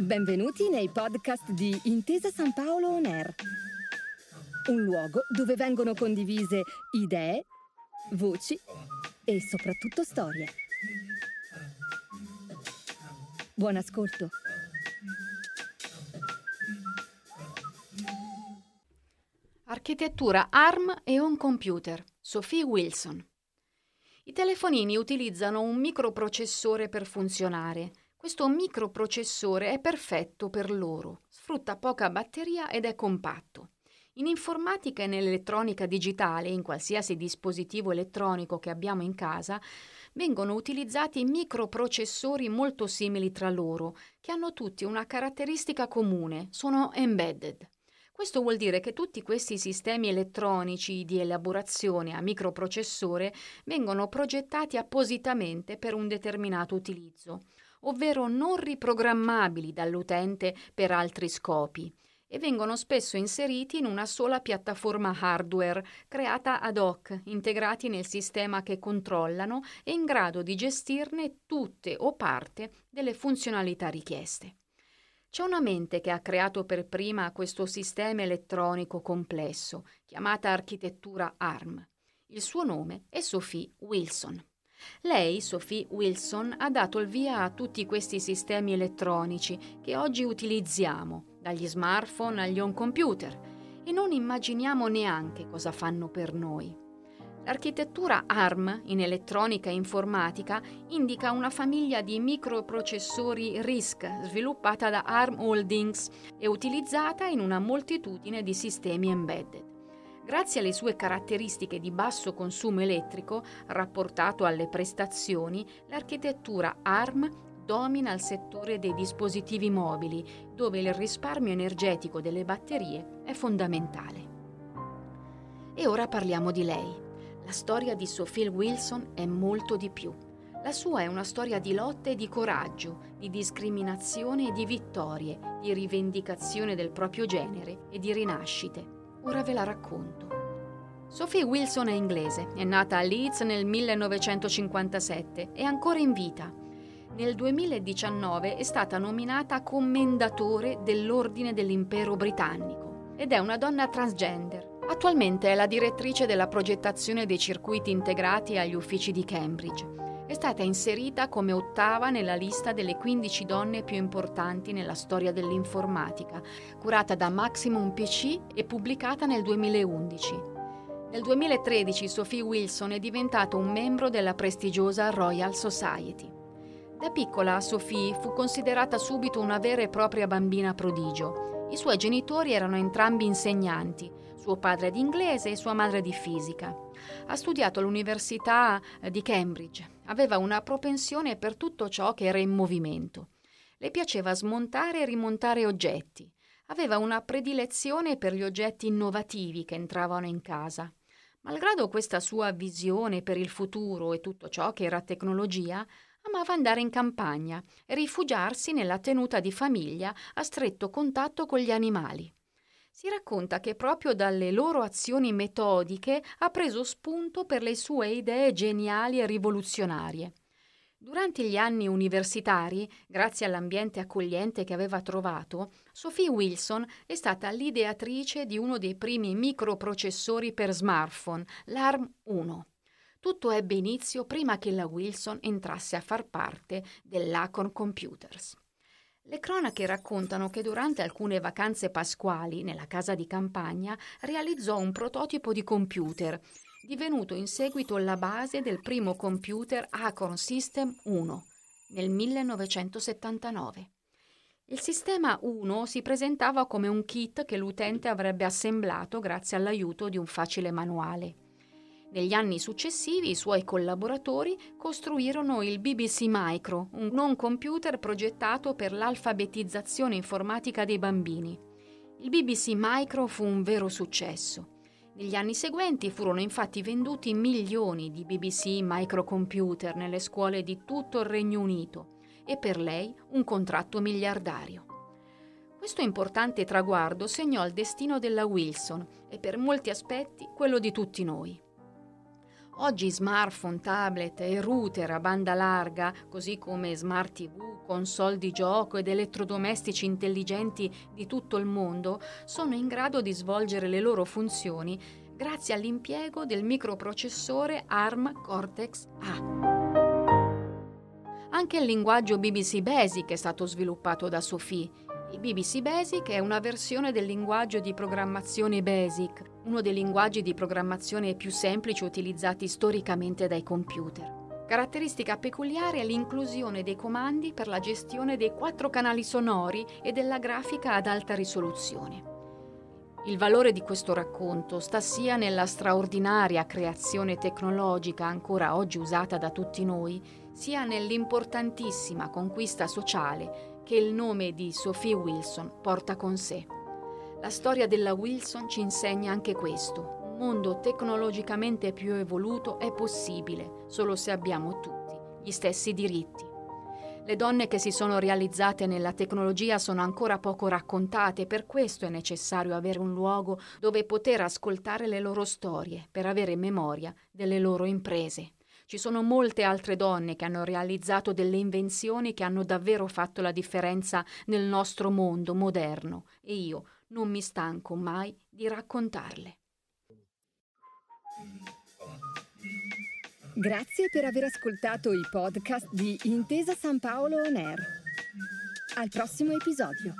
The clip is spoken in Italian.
Benvenuti nei podcast di Intesa San Paolo On Air, un luogo dove vengono condivise idee, voci e soprattutto storie. Buon ascolto. Architettura ARM e un computer. Sophie Wilson. I telefonini utilizzano un microprocessore per funzionare. Questo microprocessore è perfetto per loro, sfrutta poca batteria ed è compatto. In informatica e nell'elettronica digitale, in qualsiasi dispositivo elettronico che abbiamo in casa, vengono utilizzati microprocessori molto simili tra loro, che hanno tutti una caratteristica comune, sono embedded. Questo vuol dire che tutti questi sistemi elettronici di elaborazione a microprocessore vengono progettati appositamente per un determinato utilizzo, ovvero non riprogrammabili dall'utente per altri scopi e vengono spesso inseriti in una sola piattaforma hardware creata ad hoc, integrati nel sistema che controllano e in grado di gestirne tutte o parte delle funzionalità richieste. C'è una mente che ha creato per prima questo sistema elettronico complesso, chiamata architettura ARM. Il suo nome è Sophie Wilson. Lei, Sophie Wilson, ha dato il via a tutti questi sistemi elettronici che oggi utilizziamo, dagli smartphone agli home computer, e non immaginiamo neanche cosa fanno per noi. L'architettura ARM in elettronica e informatica indica una famiglia di microprocessori RISC sviluppata da ARM Holdings e utilizzata in una moltitudine di sistemi embedded. Grazie alle sue caratteristiche di basso consumo elettrico rapportato alle prestazioni, l'architettura ARM domina il settore dei dispositivi mobili, dove il risparmio energetico delle batterie è fondamentale. E ora parliamo di lei. La storia di Sophie Wilson è molto di più. La sua è una storia di lotte e di coraggio, di discriminazione e di vittorie, di rivendicazione del proprio genere e di rinascite. Ora ve la racconto. Sophie Wilson è inglese, è nata a Leeds nel 1957, è ancora in vita. Nel 2019 è stata nominata commendatore dell'Ordine dell'Impero Britannico ed è una donna transgender Attualmente è la direttrice della progettazione dei circuiti integrati agli uffici di Cambridge. È stata inserita come ottava nella lista delle 15 donne più importanti nella storia dell'informatica, curata da Maximum PC e pubblicata nel 2011. Nel 2013 Sophie Wilson è diventata un membro della prestigiosa Royal Society. Da piccola Sophie fu considerata subito una vera e propria bambina prodigio. I suoi genitori erano entrambi insegnanti suo padre di inglese e sua madre di fisica. Ha studiato all'Università di Cambridge. Aveva una propensione per tutto ciò che era in movimento. Le piaceva smontare e rimontare oggetti. Aveva una predilezione per gli oggetti innovativi che entravano in casa. Malgrado questa sua visione per il futuro e tutto ciò che era tecnologia, amava andare in campagna e rifugiarsi nella tenuta di famiglia a stretto contatto con gli animali. Si racconta che proprio dalle loro azioni metodiche ha preso spunto per le sue idee geniali e rivoluzionarie. Durante gli anni universitari, grazie all'ambiente accogliente che aveva trovato, Sophie Wilson è stata l'ideatrice di uno dei primi microprocessori per smartphone, l'ARM1. Tutto ebbe inizio prima che la Wilson entrasse a far parte dell'Acon Computers. Le cronache raccontano che durante alcune vacanze pasquali nella casa di campagna realizzò un prototipo di computer, divenuto in seguito la base del primo computer Acorn System 1 nel 1979. Il sistema 1 si presentava come un kit che l'utente avrebbe assemblato grazie all'aiuto di un facile manuale. Negli anni successivi i suoi collaboratori costruirono il BBC Micro, un non computer progettato per l'alfabetizzazione informatica dei bambini. Il BBC Micro fu un vero successo. Negli anni seguenti furono infatti venduti milioni di BBC microcomputer nelle scuole di tutto il Regno Unito e per lei un contratto miliardario. Questo importante traguardo segnò il destino della Wilson e per molti aspetti quello di tutti noi. Oggi smartphone, tablet e router a banda larga, così come smart TV, console di gioco ed elettrodomestici intelligenti di tutto il mondo, sono in grado di svolgere le loro funzioni grazie all'impiego del microprocessore ARM Cortex-A. Anche il linguaggio BBC Basic è stato sviluppato da Sophie. Il BBC Basic è una versione del linguaggio di programmazione Basic, uno dei linguaggi di programmazione più semplici utilizzati storicamente dai computer. Caratteristica peculiare è l'inclusione dei comandi per la gestione dei quattro canali sonori e della grafica ad alta risoluzione. Il valore di questo racconto sta sia nella straordinaria creazione tecnologica ancora oggi usata da tutti noi, sia nell'importantissima conquista sociale che il nome di Sophie Wilson porta con sé. La storia della Wilson ci insegna anche questo. Un mondo tecnologicamente più evoluto è possibile solo se abbiamo tutti gli stessi diritti. Le donne che si sono realizzate nella tecnologia sono ancora poco raccontate, per questo è necessario avere un luogo dove poter ascoltare le loro storie, per avere memoria delle loro imprese. Ci sono molte altre donne che hanno realizzato delle invenzioni che hanno davvero fatto la differenza nel nostro mondo moderno e io non mi stanco mai di raccontarle. Grazie per aver ascoltato i podcast di Intesa San Paolo On Air. Al prossimo episodio.